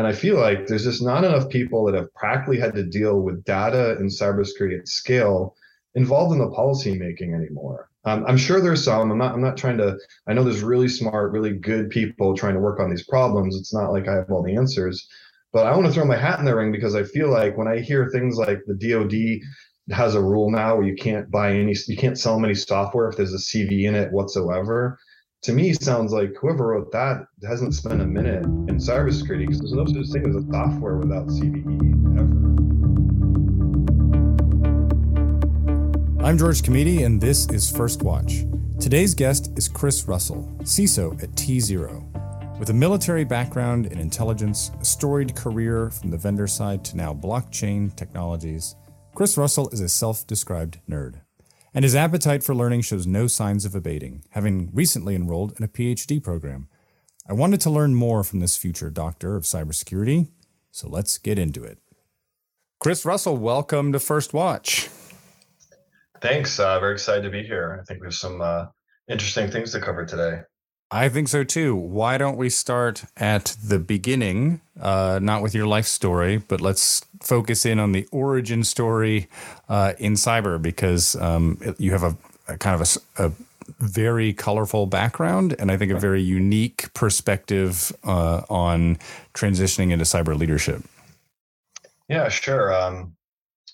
And I feel like there's just not enough people that have practically had to deal with data and cybersecurity at scale involved in the policy making anymore. Um, I'm sure there's some. I'm not. I'm not trying to. I know there's really smart, really good people trying to work on these problems. It's not like I have all the answers, but I want to throw my hat in the ring because I feel like when I hear things like the DoD has a rule now where you can't buy any, you can't sell any software if there's a CV in it whatsoever. To me, sounds like whoever wrote that hasn't spent a minute in cybersecurity because there's no such thing as a software without CVE ever. I'm George Kamide, and this is First Watch. Today's guest is Chris Russell, CISO at tZERO. With a military background in intelligence, a storied career from the vendor side to now blockchain technologies, Chris Russell is a self described nerd. And his appetite for learning shows no signs of abating, having recently enrolled in a PhD program. I wanted to learn more from this future doctor of cybersecurity, so let's get into it. Chris Russell, welcome to First Watch. Thanks. Uh, very excited to be here. I think we have some uh, interesting things to cover today. I think so too. Why don't we start at the beginning, uh, not with your life story, but let's focus in on the origin story uh, in cyber because um, you have a, a kind of a, a, very colorful background and I think a very unique perspective uh, on transitioning into cyber leadership. Yeah, sure. Um,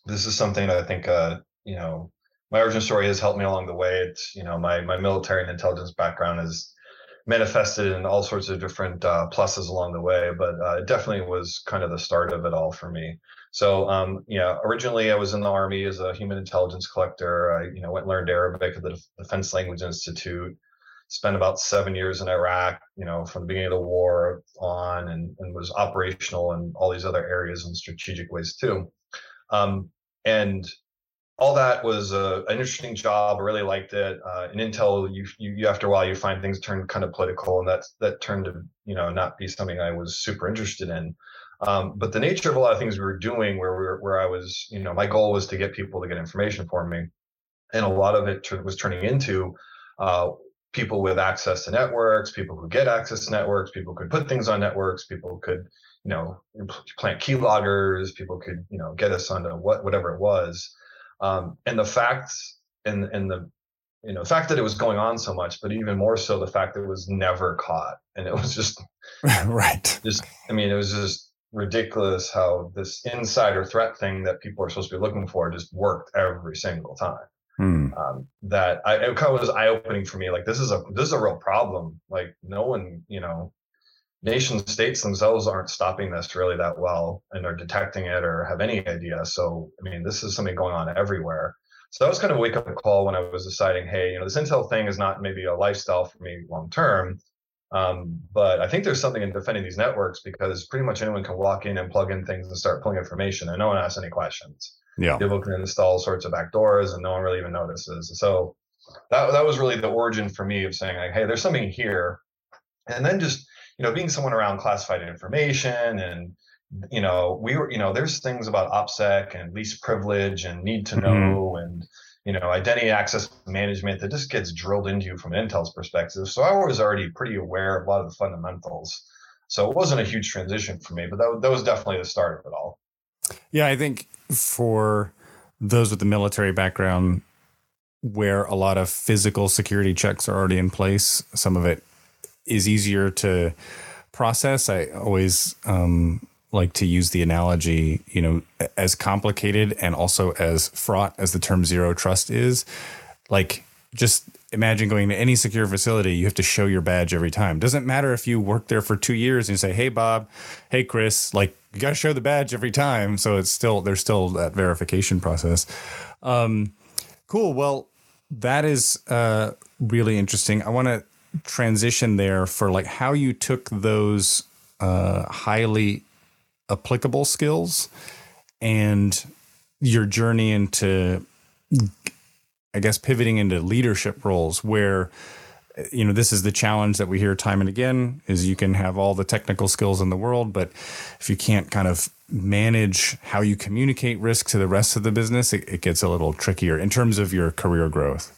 this is something I think uh, you know my origin story has helped me along the way. It's you know my my military and intelligence background is manifested in all sorts of different uh, pluses along the way, but uh, it definitely was kind of the start of it all for me. So, um, yeah, originally I was in the army as a human intelligence collector. I, you know, went and learned Arabic at the Defense Language Institute. Spent about seven years in Iraq, you know, from the beginning of the war on, and, and was operational in all these other areas in strategic ways too. Um, and all that was a, an interesting job. I really liked it. Uh, in Intel, you, you, you after a while you find things turn kind of political, and that that turned to you know not be something I was super interested in. Um, but the nature of a lot of things we were doing, where we were, where I was, you know, my goal was to get people to get information for me, and a lot of it was turning into uh, people with access to networks, people who get access to networks, people could put things on networks, people could you know plant keyloggers, people could you know get us onto what whatever it was. Um, and the fact and and the you know the fact that it was going on so much, but even more so the fact that it was never caught, and it was just right. Just I mean, it was just ridiculous how this insider threat thing that people are supposed to be looking for just worked every single time. Hmm. Um, that I, it kind of was eye opening for me. Like this is a this is a real problem. Like no one, you know, nation states themselves aren't stopping this really that well and are detecting it or have any idea. So, I mean, this is something going on everywhere. So that was kind of a wake up call when I was deciding, hey, you know, this Intel thing is not maybe a lifestyle for me long term. Um, but I think there's something in defending these networks because pretty much anyone can walk in and plug in things and start pulling information and no one asks any questions. Yeah. People can install all sorts of backdoors and no one really even notices. So that, that was really the origin for me of saying like, hey, there's something here. And then just you know, being someone around classified information and you know, we were, you know, there's things about OPSEC and least privilege and need to know mm-hmm. and you know, identity access management that just gets drilled into you from Intel's perspective. So I was already pretty aware of a lot of the fundamentals. So it wasn't a huge transition for me, but that, that was definitely the start of it all. Yeah, I think for those with the military background, where a lot of physical security checks are already in place, some of it is easier to process. I always um, like to use the analogy, you know, as complicated and also as fraught as the term zero trust is. Like, just imagine going to any secure facility, you have to show your badge every time. Doesn't matter if you work there for two years and you say, "Hey, Bob," "Hey, Chris," like you got to show the badge every time. So it's still there's still that verification process. Um, cool. Well, that is uh, really interesting. I want to transition there for like how you took those uh, highly applicable skills and your journey into i guess pivoting into leadership roles where you know this is the challenge that we hear time and again is you can have all the technical skills in the world but if you can't kind of manage how you communicate risk to the rest of the business it, it gets a little trickier in terms of your career growth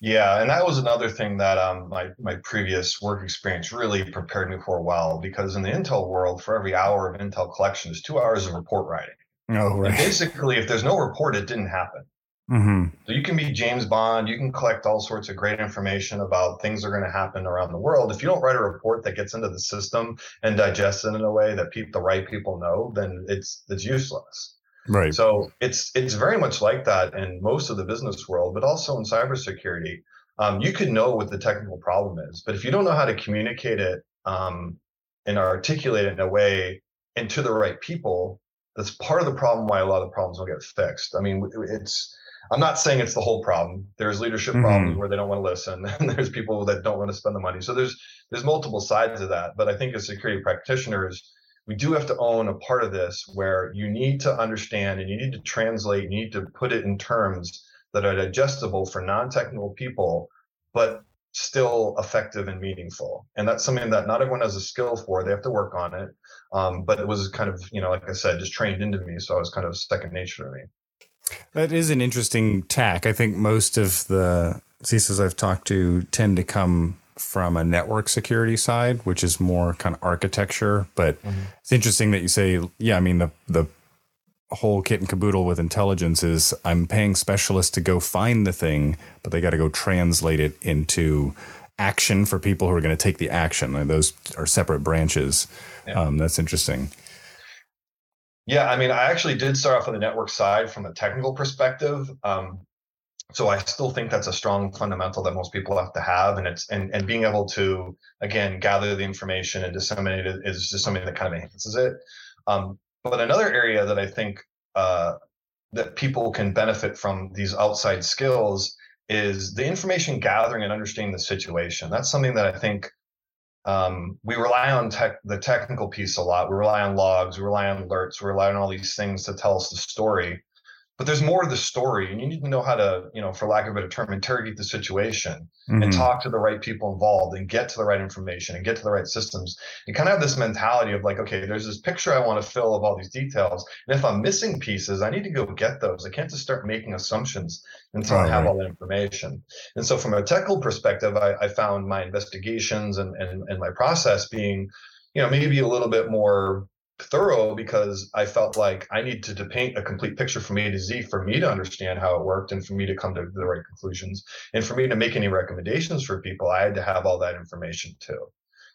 Yeah, and that was another thing that um, my my previous work experience really prepared me for well because in the Intel world, for every hour of Intel collection is two hours of report writing. Oh, right. And basically, if there's no report, it didn't happen. Mm-hmm. So you can be James Bond, you can collect all sorts of great information about things that are going to happen around the world. If you don't write a report that gets into the system and digests it in a way that pe- the right people know, then it's it's useless. Right. So it's it's very much like that in most of the business world, but also in cybersecurity. Um, you can know what the technical problem is, but if you don't know how to communicate it um, and articulate it in a way and to the right people, that's part of the problem why a lot of problems don't get fixed. I mean, it's I'm not saying it's the whole problem. There's leadership Mhm. problems where they don't want to listen, and there's people that don't want to spend the money. So there's there's multiple sides of that. But I think as security practitioners, we do have to own a part of this where you need to understand and you need to translate, you need to put it in terms that are digestible for non-technical people, but still effective and meaningful. And that's something that not everyone has a skill for. They have to work on it. Um, but it was kind of, you know, like I said, just trained into me. So it was kind of second nature to me. That is an interesting tack. I think most of the CISOs I've talked to tend to come from a network security side, which is more kind of architecture. But Mhm. it's interesting that you say, yeah, I mean, the, the whole kit and caboodle with intelligence is I'm paying specialists to go find the thing, but they got to go translate it into action for people who are going to take the action. And those are separate branches. Yeah. Um, that's interesting. Yeah, I mean, I actually did start off on the network side from a technical perspective. Um, so I still think that's a strong fundamental that most people have to have, and it's and and being able to again gather the information and disseminate it is just something that kind of enhances it. Um, but another area that I think uh, that people can benefit from these outside skills is the information gathering and understanding the situation. That's something that I think um, we rely on tech, the technical piece a lot. We rely on logs, we rely on alerts, we rely on all these things to tell us the story. But there's more to the story, and you need to know how to, you know, for lack of a better term, interrogate the situation and Mhm. talk to the right people involved and get to the right information and get to the right systems. You kind of have this mentality of like, okay, there's this picture I want to fill of all these details. And if I'm missing pieces, I need to go get those. I can't just start making assumptions until I Oh, have right. all that information. And so from a technical perspective, I, I found my investigations and, and, and my process being, you know, maybe a little bit more thorough because I felt like I needed to to paint a complete picture from A to Z for me to understand how it worked and for me to come to the right conclusions. And for me to make any recommendations for people, I had to have all that information too.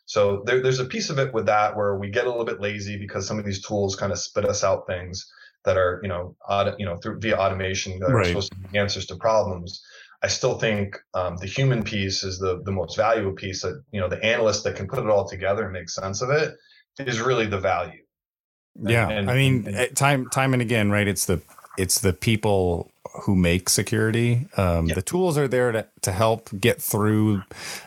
So there, there's a piece of it with that where we get a little bit lazy because some of these tools kind of spit us out things that are, you know, auto, you know, through via automation that are supposed to be answers to problems. I still think um, the human piece is the the most valuable piece. That you know, the analyst that can put it all together and make sense of it is really the value. Yeah, and- I mean, and- eh, time time and again, right? It's the it's the people who make security. Um, Yeah. The tools are there to, to help get through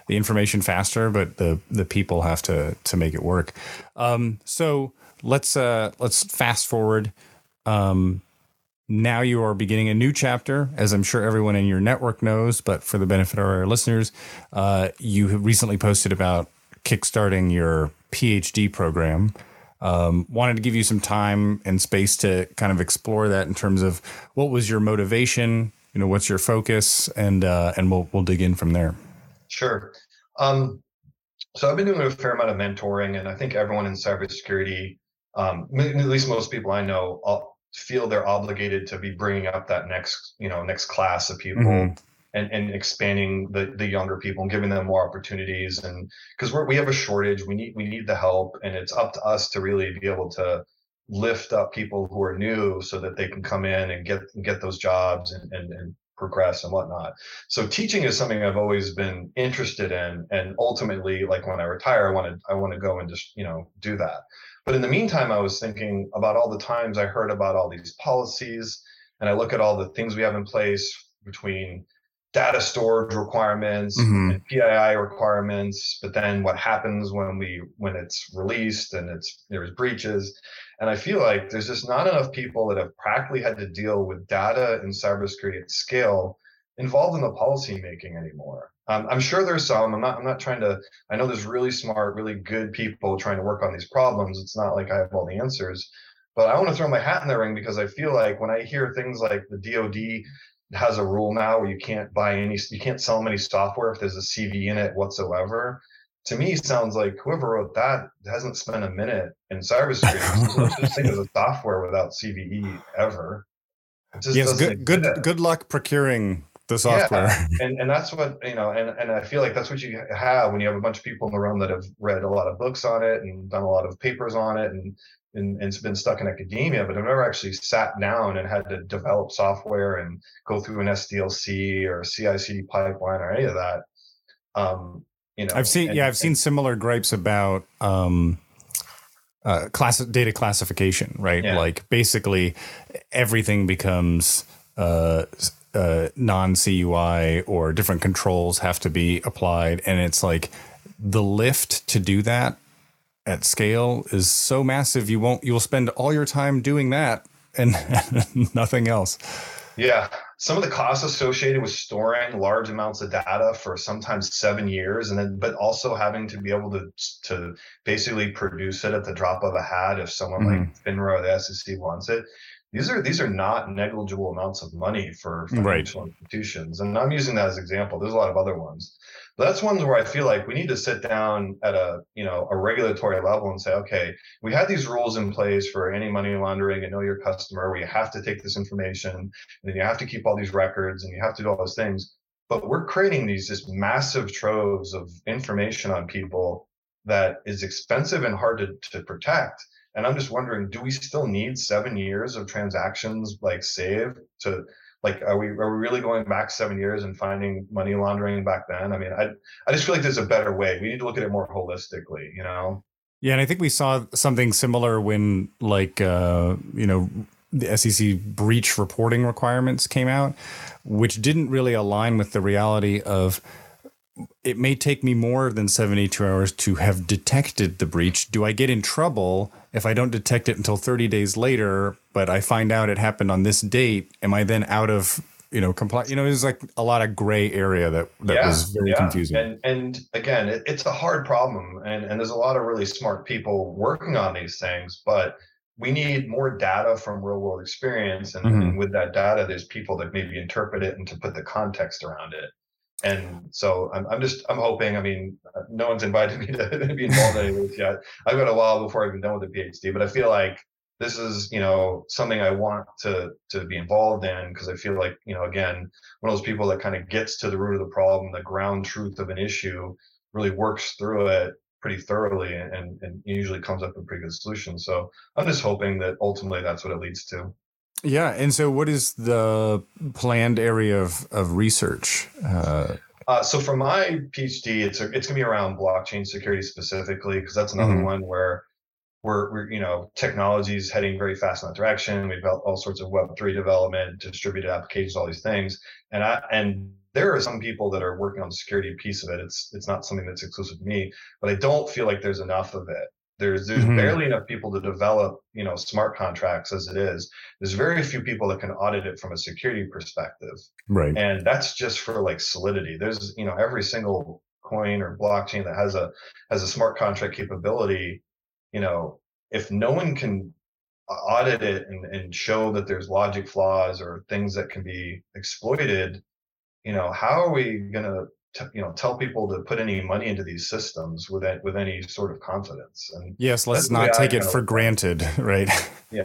the information faster, but the the people have to to make it work. Um, so let's uh, let's fast forward. Um, now you are beginning a new chapter, as I'm sure everyone in your network knows. But for the benefit of our listeners, uh, you have recently posted about kickstarting your PhD program um, wanted to give you some time and space to kind of explore that in terms of what was your motivation, you know, what's your focus, and uh, and we'll we'll dig in from there. Sure. Um, so I've been doing a fair amount of mentoring, and I think everyone in cybersecurity, um, at least most people I know, feel they're obligated to be bringing up that next, you know, next class of people. Mhm. And, and expanding the, the younger people and giving them more opportunities and because we're have a shortage we need we need the help and it's up to us to really be able to lift up people who are new so that they can come in and get get those jobs and, and, and progress and whatnot so teaching is something I've always been interested in, and ultimately, like when I retire, I want to I want to go and just you know do that. But in the meantime, I was thinking about all the times I heard about all these policies, and I look at all the things we have in place between data storage requirements Mhm. and PII requirements, but then what happens when we when it's released and it's there's breaches, and I feel like there's just not enough people that have practically had to deal with data and cybersecurity at scale involved in the policy making anymore. Um, I'm sure there's some. I'm not. I'm not trying to. I know there's really smart, really good people trying to work on these problems. It's not like I have all the answers, but I want to throw my hat in the ring because I feel like when I hear things like the DoD has a rule now where you can't buy any, you can't sell any software if there's a CV in it whatsoever. To me, sounds like whoever wrote that hasn't spent a minute in cybersecurity. There's such thing as a software without CVE ever. Yes, good, good, good luck procuring the software. Yeah. And and that's what you know, and, and I feel like that's what you have when you have a bunch of people in the room that have read a lot of books on it and done a lot of papers on it and and, and it's been stuck in academia, but I've never actually sat down and had to develop software and go through an SDLC or CI/CD pipeline or any of that. Um, you know, I've seen and, yeah, I've seen similar gripes about um, uh, class data classification, right? Yeah. Like basically everything becomes uh, uh, non CUI or different controls have to be applied, and it's like the lift to do that at scale is so massive you won't you'll spend all your time doing that and nothing else. Yeah, some of the costs associated with storing large amounts of data for sometimes seven years, and then but also having to be able to to basically produce it at the drop of a hat if someone mm-hmm. like FINRA or the SEC wants it. These are these are not negligible amounts of money for financial right. institutions, and I'm using that as an example. There's a lot of other ones that's ones where I feel like we need to sit down at a you know a regulatory level and say, okay, we had these rules in place for any money laundering and know your customer, you have to take this information and then you have to keep all these records and you have to do all those things. But we're creating these just massive troves of information on people that is expensive and hard to, to protect. And I'm just wondering, do we still need seven years of transactions like saved to like are we are we really going back seven years and finding money laundering back then? I mean i i just feel like there's a better way. We need to look at it more holistically you know? Yeah and i think we saw something similar when like uh you know the sec breach reporting requirements came out which didn't really align with the reality of it may take me more than 72 hours to have detected the breach. Do I get in trouble if I don't detect it until 30 days later, but I find out it happened on this date? Am I then out of you know comply you know there's like a lot of gray area that that yeah, was very yeah. confusing and and again it, it's a hard problem and and there's a lot of really smart people working on these things but we need more data from real world experience and, mm-hmm. and with that data there's people that maybe interpret it and to put the context around it and so I'm, I'm just I'm hoping. I mean, no one's invited me to be involved in this yet. I've got a while before I've been done with the PhD, but I feel like this is you know something I want to to be involved in because I feel like you know again one of those people that kind of gets to the root of the problem, the ground truth of an issue, really works through it pretty thoroughly and, and usually comes up with pretty good solutions. So I'm just hoping that ultimately that's what it leads to. Yeah, and so what is the planned area of of research? Uh, uh, so for my PhD, it's a, it's going to be around blockchain security specifically because that's another mm-hmm. one where we're, we're you know technology is heading very fast in that direction. We've got all sorts of Web three development, distributed applications, all these things, and I and there are some people that are working on the security piece of it. It's it's not something that's exclusive to me, but I don't feel like there's enough of it. There's there's mm-hmm. barely enough people to develop, you know, smart contracts as it is. There's very few people that can audit it from a security perspective. Right. And that's just for like solidity. There's, you know, every single coin or blockchain that has a has a smart contract capability, you know, if no one can audit it and, and show that there's logic flaws or things that can be exploited, you know, how are we going to t- you know tell people to put any money into these systems with that, with any sort of confidence. And yes, let's not take it for granted, right? Yeah,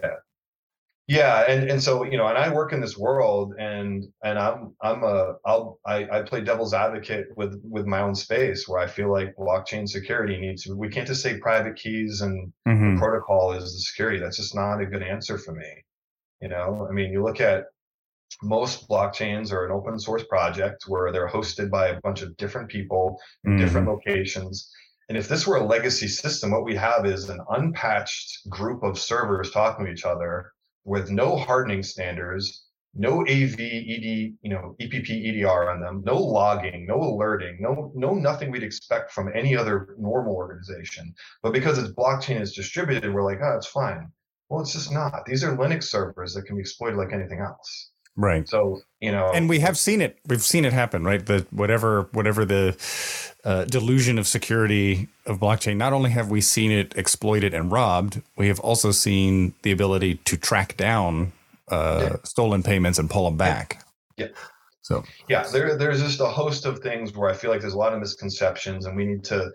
yeah, and and so you know, and I work in this world, and and I'm I'm a I'll I, I play devil's advocate with with my own space where I feel like blockchain security needs we can't just say private keys and mm-hmm. the protocol is the security. That's just not a good answer for me. You know, I mean, you look at most blockchains are an open source project where they're hosted by a bunch of different people in mm-hmm. different locations. And if this were a legacy system, what we have is an unpatched group of servers talking to each other with no hardening standards, no AV, ED, you know, EPP, EDR on them, no logging, no alerting, no, no nothing we'd expect from any other normal organization. But because it's blockchain is distributed, we're like, oh, it's fine. Well, it's just not. These are Linux servers that can be exploited like anything else. Right. So you know, and we have seen it. We've seen it happen. Right. The whatever whatever the uh, delusion of security of blockchain. Not only have we seen it exploited and robbed, we have also seen the ability to track down uh, yeah. stolen payments and pull them back. Yeah. So yeah, there there's just a host of things where I feel like there's a lot of misconceptions, and we need to,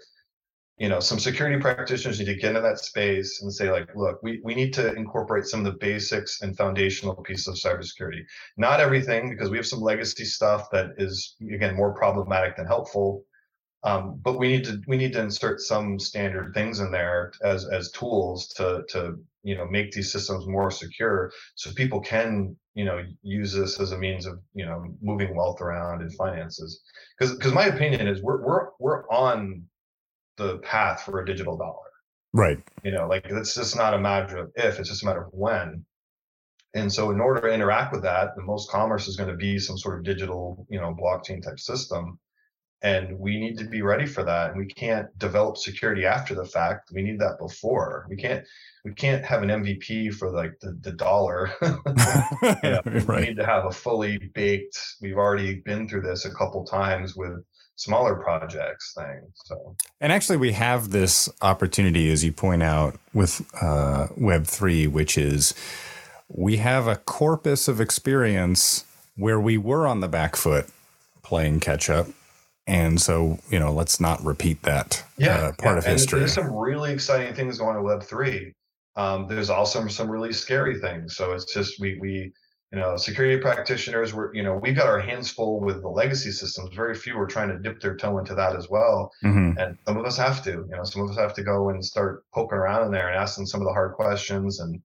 you know, some security practitioners need to get into that space and say like, look, we we need to incorporate some of the basics and foundational pieces of cybersecurity. Not everything, because we have some legacy stuff that is again more problematic than helpful. Um, but we need to we need to insert some standard things in there as as tools to to you know make these systems more secure so people can you know use this as a means of you know moving wealth around and finances because because my opinion is we're we're we're on the path for a digital dollar. Right. You know like it's just not a matter of if it's just a matter of when. And so in order to interact with that the most commerce is going to be some sort of digital you know blockchain type system. And we need to be ready for that and we can't develop security after the fact. We need that before. We can't we can't have an mvp for like the, the dollar. Right. we need to have a fully baked we've already been through this a couple times with smaller projects thing so and actually we have this opportunity as you point out with uh, web3 which is we have a corpus of experience where we were on the back foot playing catch up and so, you know, let's not repeat that yeah, uh, part yeah. of history. And there's some really exciting things going on Web three. Um, there's also some really scary things. So it's just we we you know security practitioners were you know we've got our hands full with the legacy systems. Very few are trying to dip their toe into that as well. Mm-hmm. And some of us have to. You know, some of us have to go and start poking around in there and asking some of the hard questions and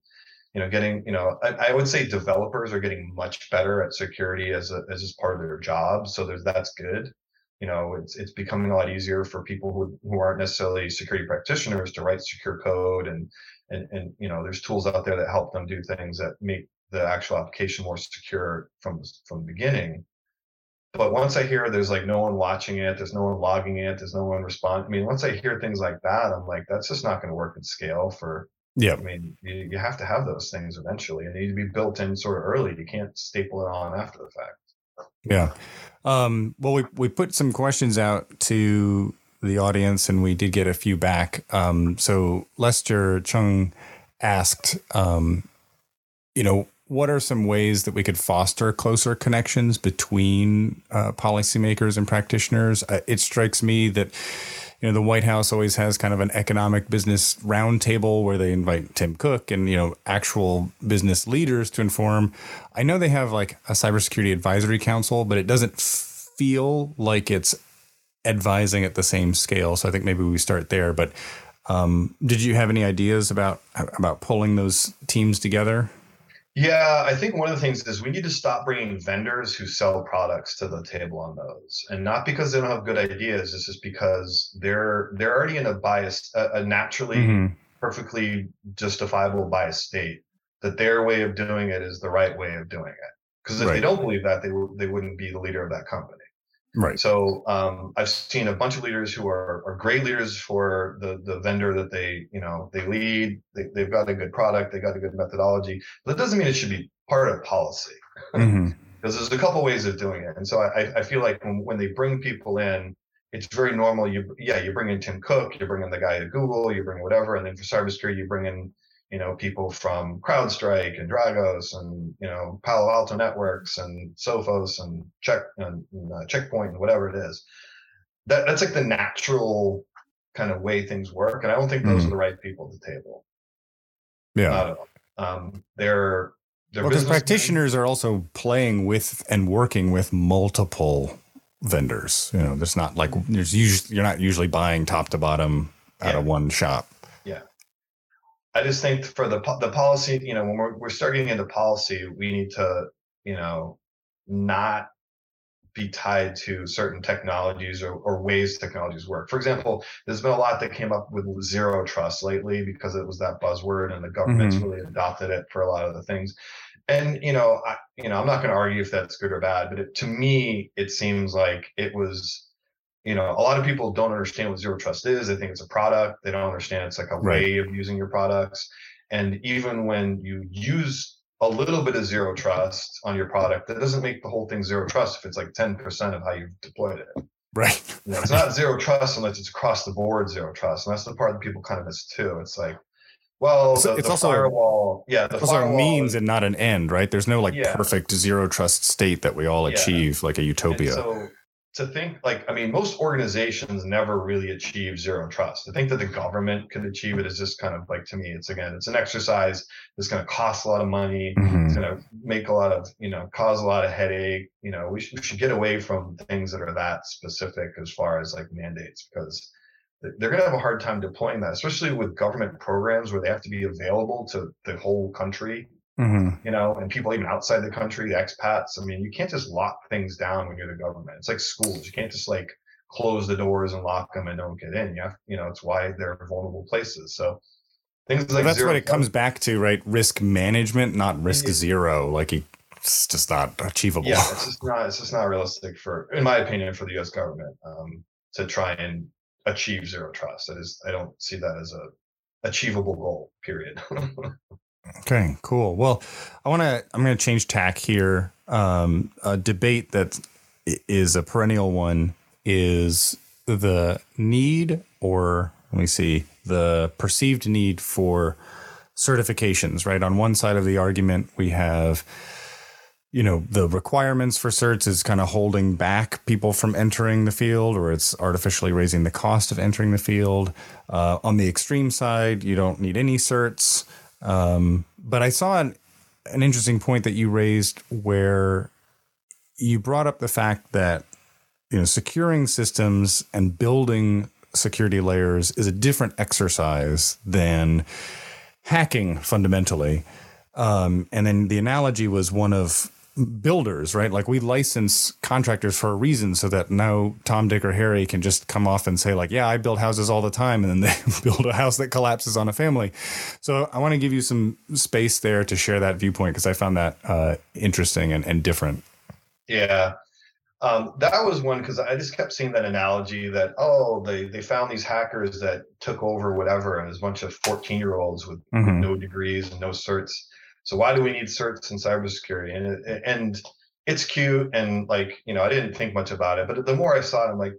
you know getting you know I, I, would say developers are getting much better at security as a as just part of their job so there's that's good you know it's it's becoming a lot easier for people who, who aren't necessarily security practitioners to write secure code and and and you know there's tools out there that help them do things that make the actual application more secure from from the beginning. But once i hear there's like no one watching it there's no one logging it there's no one responding i mean once i hear things like that i'm like that's just not going to work at scale for yeah i mean you, you have to have those things eventually. And they need to be built in sort of early. You can't staple it on after the fact. Yeah. Um, well, we we put some questions out to the audience, and we did get a few back. Um, so Lester Chung asked, um, you know, what are some ways that we could foster closer connections between uh, policymakers and practitioners? Uh, it strikes me that you know, the White House always has kind of an economic business roundtable where they invite Tim Cook and, you know, actual business leaders to inform. I know they have like a cybersecurity advisory council, but it doesn't feel like it's advising at the same scale. So I think maybe we start there. But um, did you have any ideas about about pulling those teams together? Yeah, I think one of the things is we need to stop bringing vendors who sell products to the table on those, and not because they don't have good ideas. It's just because they're they're already in a bias, a, a naturally mm-hmm. perfectly justifiable bias state that their way of doing it is the right way of doing it. Because if right. they don't believe that, they w- they wouldn't be the leader of that company. Right. So um, I've seen a bunch of leaders who are, are great leaders for the the vendor that they you know they lead. They, they've got a good product. They got a good methodology. But that doesn't mean it should be part of policy. Mm-hmm. because there's a couple ways of doing it. And so I, I feel like when, when they bring people in, it's very normal. You yeah, you bring in Tim Cook, you bring in the guy at Google, you bring whatever, and then for cybersecurity, you bring in you know people from CrowdStrike and Dragos and you know Palo Alto Networks and Sophos and Check and uh, Checkpoint and whatever it is. That that's like the natural kind of way things work, and I don't think those mm. are the right people at the table. Yeah, um, they're they're because well, practitioners are also playing with and working with multiple vendors. You know, there's not like there's usually you're not usually buying top to bottom out yeah. of one shop. I just think for the the policy, you know, when we're we're starting into policy, we need to, you know, not be tied to certain technologies or, or ways technologies work. For example, there's been a lot that came up with zero trust lately because it was that buzzword and the government's mm-hmm. really adopted it for a lot of the things. And you know, I, you know, I'm not going to argue if that's good or bad, but it, to me, it seems like it was you know, a lot of people don't understand what zero trust is. They think it's a product. They don't understand it's like a right. way of using your products. And even when you use a little bit of zero trust on your product, that doesn't make the whole thing zero trust if it's like 10% of how you've deployed it. Right. You know, it's not zero trust unless it's across the board zero trust. And that's the part that people kind of miss too. It's like, Well, It's- the, it's the also- firewall. Yeah, the It's also a means is- and not an end, right? There's no like Yeah. perfect zero trust state that we all Yeah. achieve, like a utopia. To think like I mean, most organizations never really achieve zero trust. To think that the government could achieve it is just kind of like to me, it's again, it's an exercise that's going to cost a lot of money. Mhm. It's going to make a lot of you know cause a lot of headache. You know, we should, we should get away from things that are that specific as far as like mandates because they're going to have a hard time deploying that, especially with government programs where they have to be available to the whole country Mhm. you know, and people even outside the country, the expats. I mean, you can't just lock things down when you're the government. It's like schools. You can't just like close the doors and lock them and don't get in. You have, you know, it's why they're vulnerable places. So things Well, like that's zero what it comes back to, right? Risk management, not risk Yeah. zero. Like it's just not achievable. Yeah, it's just not. It's just not realistic for, in my opinion, for the U.S. government um, to try and achieve zero trust. That is, I don't see that as a achievable goal. Period. Okay, cool. Well, I want to. I'm going to change tack here. Um, a debate that is a perennial one is the need, or let me see, the perceived need for certifications. Right on one side of the argument, we have, you know, the requirements for certs is kind of holding back people from entering the field, or it's artificially raising the cost of entering the field. Uh, on the extreme side, you don't need any certs. Um, but I saw an, an interesting point that you raised where you brought up the fact that you know securing systems and building security layers is a different exercise than hacking fundamentally. Um, and then the analogy was one of builders, right? Like we license contractors for a reason so that now Tom, Dick, or Harry can just come off and say, like, yeah, I build houses all the time. And then they build a house that collapses on a family. So I want to give you some space there to share that viewpoint because I found that uh, interesting and, and different. Yeah. Um, that was one because I just kept seeing that analogy that oh they they found these hackers that took over whatever and there's a bunch of 14 year olds with, Mhm. no degrees and no certs. So why do we need certs in cybersecurity? And and it's cute and like you know I didn't think much about it, but the more I saw it, I'm like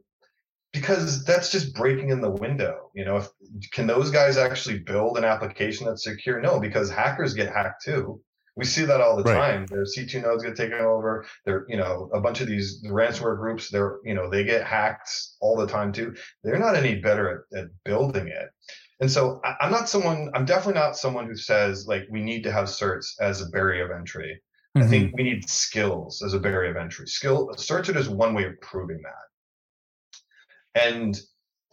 because that's just breaking in the window. You know, if, can those guys actually build an application that's secure? No, because hackers get hacked too. We see that all the Right. time. Their C2 nodes get taken over. They're, you know, a bunch of these ransomware groups, they're, you know, they get hacked all the time too. They're not any better at, at building it. And so I, I'm not someone, I'm definitely not someone who says like we need to have certs as a barrier of entry. I mm-hmm. think we need skills as a barrier of entry. Skill certs are just one way of proving that. And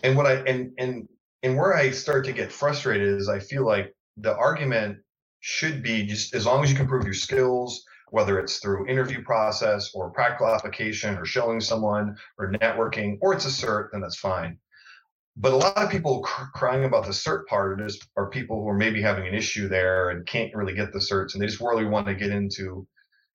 and what I and and and where I start to get frustrated is I feel like the argument should be just as long as you can prove your skills, whether it's through interview process or practical application or showing someone or networking, or it's a cert, then that's fine. But a lot of people cr- crying about the cert part just are people who are maybe having an issue there and can't really get the certs, and they just really want to get into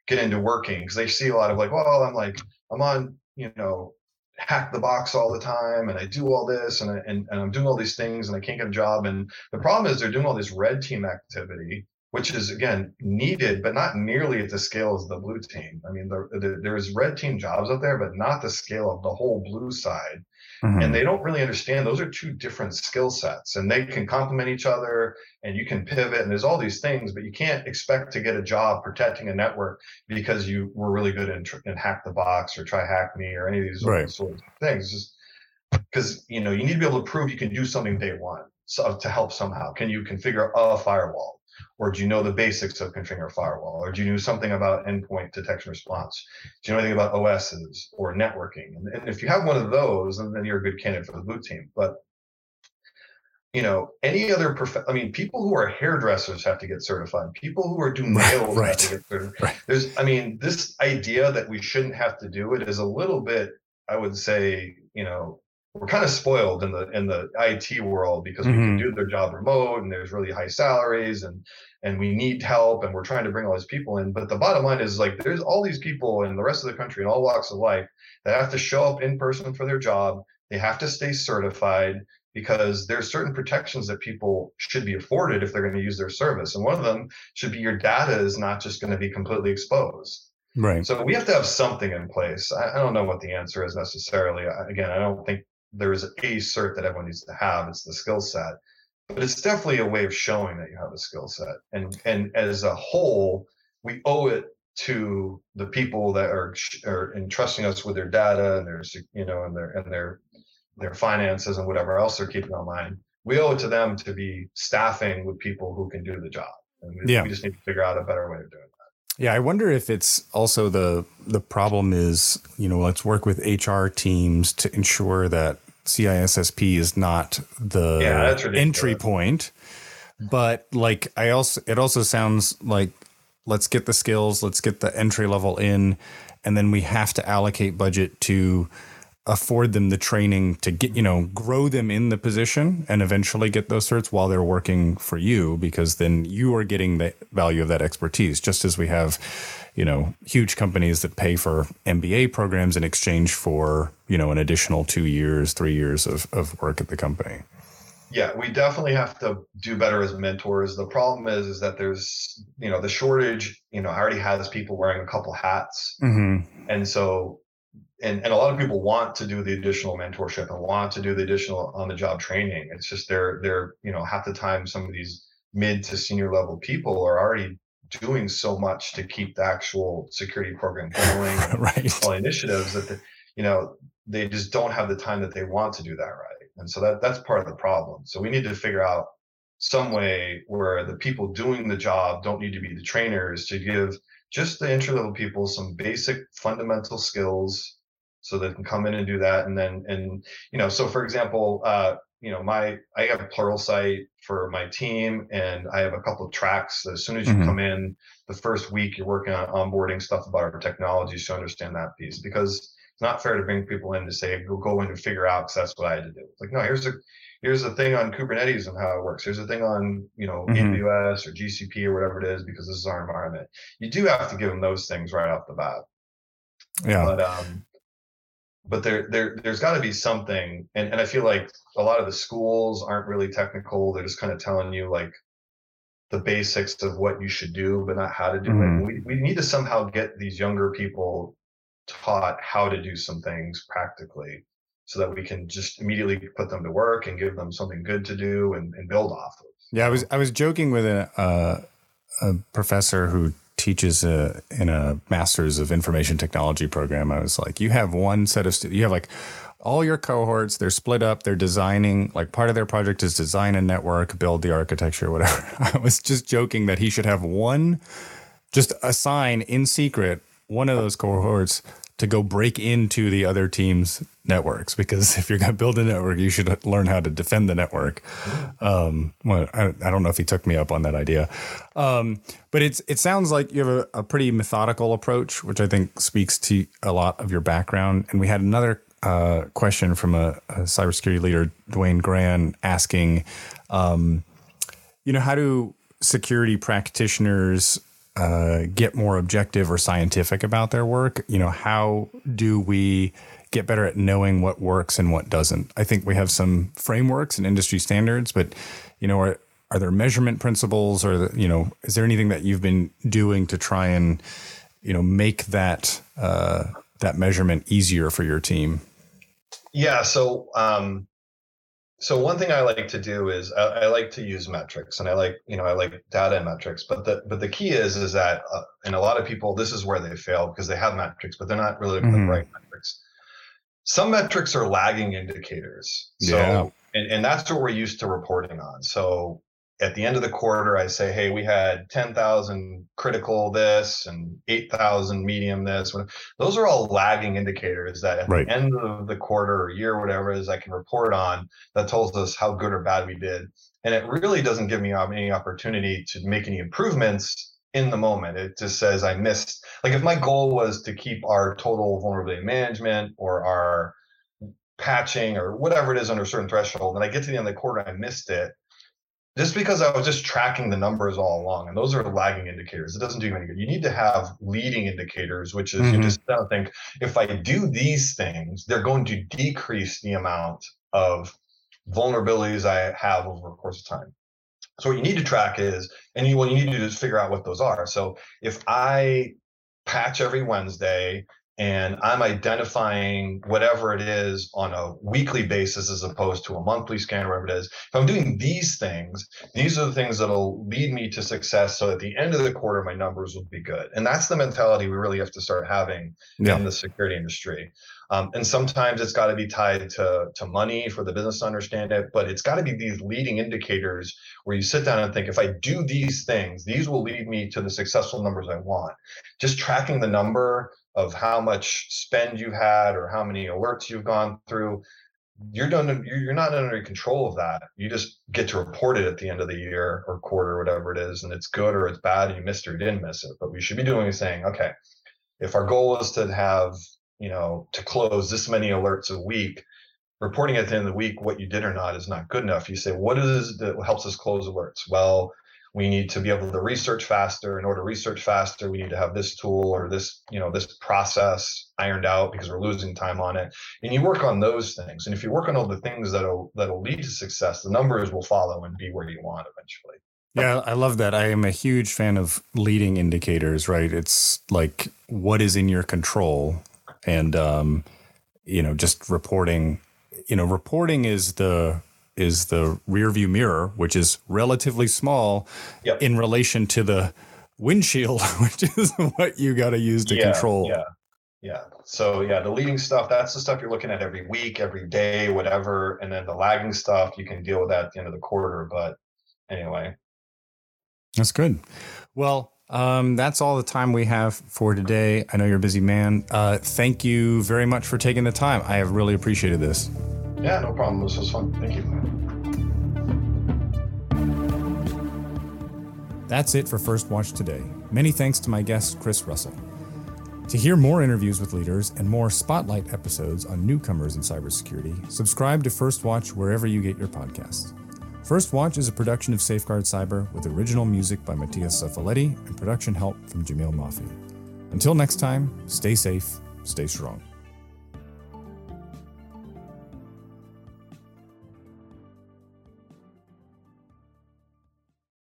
get into working because they see a lot of like, well, I'm like I'm on you know hack the box all the time and I do all this and, I, and and I'm doing all these things and I can't get a job and the problem is they're doing all this red team activity which is again needed but not nearly at the scale as the blue team. I mean there, there, there's red team jobs out there but not the scale of the whole blue side Mhm. and they don't really understand those are two different skill sets and they can complement each other and you can pivot and there's all these things but you can't expect to get a job protecting a network because you were really good in, tr- in hack the box or TryHackMe or any of these Right. sorts of things because you know you need to be able to prove you can do something day one so to help somehow can you configure a firewall or do you know the basics of configuring a firewall or do you know something about endpoint detection response do you know anything about OSs or networking? And, and if you have one of those, then, you're a good candidate for the blue team. But you know, any other prof- I mean, people who are hairdressers have to get certified. People who are doing nails right, have to get certified. right. There's, I mean, this idea that we shouldn't have to do it is a little bit, I would say, you know, we're kind of spoiled in the in the IT world because we can Mhm. do their job remote and there's really high salaries and and we need help and we're trying to bring all these people in. But the bottom line is like there's all these people in the rest of the country in all walks of life that have to show up in person for their job. They have to stay certified because there's certain protections that people should be afforded if they're going to use their service. And one of them should be your data is not just going to be completely exposed. Right. So we have to have something in place. I, I don't know what the answer is necessarily. I, again, I don't think there is a cert that everyone needs to have. It's the skill set. but it's definitely a way of showing that you have a skill set. And and as a whole, we owe it to the people that are are entrusting us with their data and their you know and their and their their finances and whatever else they're keeping online. We owe it to them to be staffing with people who can do the job. And we, yeah. we just need to figure out a better way of doing that. Yeah, I wonder if it's also the the problem is, you know, let's work with HR teams to ensure that CISSP is not the yeah, entry point. But like I also it also sounds like let's get the skills, let's get the entry level in, and then we have to allocate budget to afford them the training to get, you know, grow them in the position and eventually get those certs while they're working for you, because then you are getting the value of that expertise, just as we have, you know, huge companies that pay for MBA programs in exchange for, you know, an additional two years, three years of, of work at the company. Yeah we definitely have to do better as mentors. The problem is is that there's you know the shortage you know I already has people wearing a couple hats. Mm-hmm. and so and, and a lot of people want to do the additional mentorship and want to do the additional on the job training. It's just they're they're you know half the time some of these mid to senior level people are already doing so much to keep the actual security program going right all initiatives that the, you know they just don't have the time that they want to do that right. And so that that's part of the problem. So we need to figure out some way where the people doing the job don't need to be the trainers to give just the entry level people some basic fundamental skills so they can come in and do that and then and you know so for example uh you know my i have a Pluralsight for my team and i have a couple of tracks as soon as you mm-hmm. come in the first week you're working on onboarding stuff about our technology to understand that piece because it's not fair to bring people in to say go go in and figure out because that's what I had to do. It's like no, here's a here's a thing on Kubernetes and how it works. Here's a thing on you know mm-hmm. AWS or GCP or whatever it is because this is our environment. You do have to give them those things right off the bat. Yeah. But um, but there there there's got to be something, and and I feel like a lot of the schools aren't really technical. They're just kind of telling you like the basics of what you should do, but not how to do mm-hmm. it. We we need to somehow get these younger people taught how to do some things practically so that we can just immediately put them to work and give them something good to do and, and build off of. Yeah, I was I was joking with a uh, a professor who teaches a, in a master's of information technology program. I was like, you have one set of students, you have like all your cohorts, they're split up, they're designing, like part of their project is design a network, build the architecture, whatever. I was just joking that he should have one, just assign in secret one of those cohorts to go break into the other team's networks because if you're going to build a network, you should learn how to defend the network. Um, well, I, I, don't know if he took me up on that idea, um, but it's it sounds like you have a, a, pretty methodical approach, which I think speaks to a lot of your background. And we had another uh, question from a, a, cybersecurity leader, Dwayne Gran, asking, um, you know, how do security practitioners uh, get more objective or scientific about their work. You know, how do we get better at knowing what works and what doesn't? I think we have some frameworks and industry standards, but you know, are, are there measurement principles or you know, is there anything that you've been doing to try and you know make that uh, that measurement easier for your team? Yeah. So um, so one thing I like to do is I, I, like to use metrics, and I like you know I like data and metrics. But the but the key is is that uh, and a lot of people this is where they fail because they have metrics, but they're not really mm-hmm. the right metrics. Some metrics are lagging indicators. So yeah. and, and that's what we're used to reporting on. So at the end of the quarter, I say, hey, we had 10,000 critical this and 8,000 medium this. Those are all lagging indicators that at right. the end of the quarter or year, whatever it is, I can report on that tells us how good or bad we did. And it really doesn't give me any opportunity to make any improvements in the moment. It just says I missed. Like if my goal was to keep our total vulnerability management or our patching or whatever it is under a certain threshold, and I get to the end of the quarter, I missed it just because I was just tracking the numbers all along, and those are lagging indicators. It doesn't do you any good. You need to have leading indicators, which is mm-hmm. you just don't think if I do these things, they're going to decrease the amount of vulnerabilities I have over a course of time. So what you need to track is, and you what you need to do is figure out what those are. So if I patch every Wednesday and I'm identifying whatever it is on a weekly basis as opposed to a monthly scan, whatever it is. If I'm doing these things, these are the things that'll lead me to success. So at the end of the quarter, my numbers will be good. And that's the mentality we really have to start having yeah. in the security industry. Um, and sometimes it's got to be tied to, to money for the business to understand it, but it's got to be these leading indicators where you sit down and think, if I do these things, these will lead me to the successful numbers I want. Just tracking the number of how much spend you've had or how many alerts you've gone through you're done you're not under control of that. You just get to report it at the end of the year or quarter or whatever it is and it's good or it's bad you missed or you didn't miss it. But we should be doing is saying okay if our goal is to have you know to close this many alerts a week reporting at the end of the week what you did or not is not good enough. You say what is that helps us close alerts? Well we need to be able to research faster. In order to research faster we need to have this tool or this you know this process ironed out because we're losing time on it. And you work on those things. And if you work on all the things that'll that'll lead to success the numbers will follow and be where you want eventually. Yeah i love that. I am a huge fan of leading indicators right? It's like what is in your control and um you know just reporting you know reporting is the is the rear view mirror, which is relatively small yep. in relation to the windshield, which is what you got to use to yeah, control. Yeah. Yeah. So yeah, the leading stuff, that's the stuff you're looking at every week, every day, whatever. And then the lagging stuff, you can deal with that at the end of the quarter. But anyway. That's good. Well, um, that's all the time we have for today. I know you're a busy man. Uh, thank you very much for taking the time. I have really appreciated this. Yeah, no problem. This was fun. Thank you. That's it for First Watch today. Many thanks to my guest, Chris Russell. To hear more interviews with leaders and more spotlight episodes on newcomers in cybersecurity, subscribe to First Watch wherever you get your podcasts. First Watch is a production of Safeguard Cyber with original music by Mattias Safaletti and production help from Jamil Mafi. Until next time, stay safe, stay strong.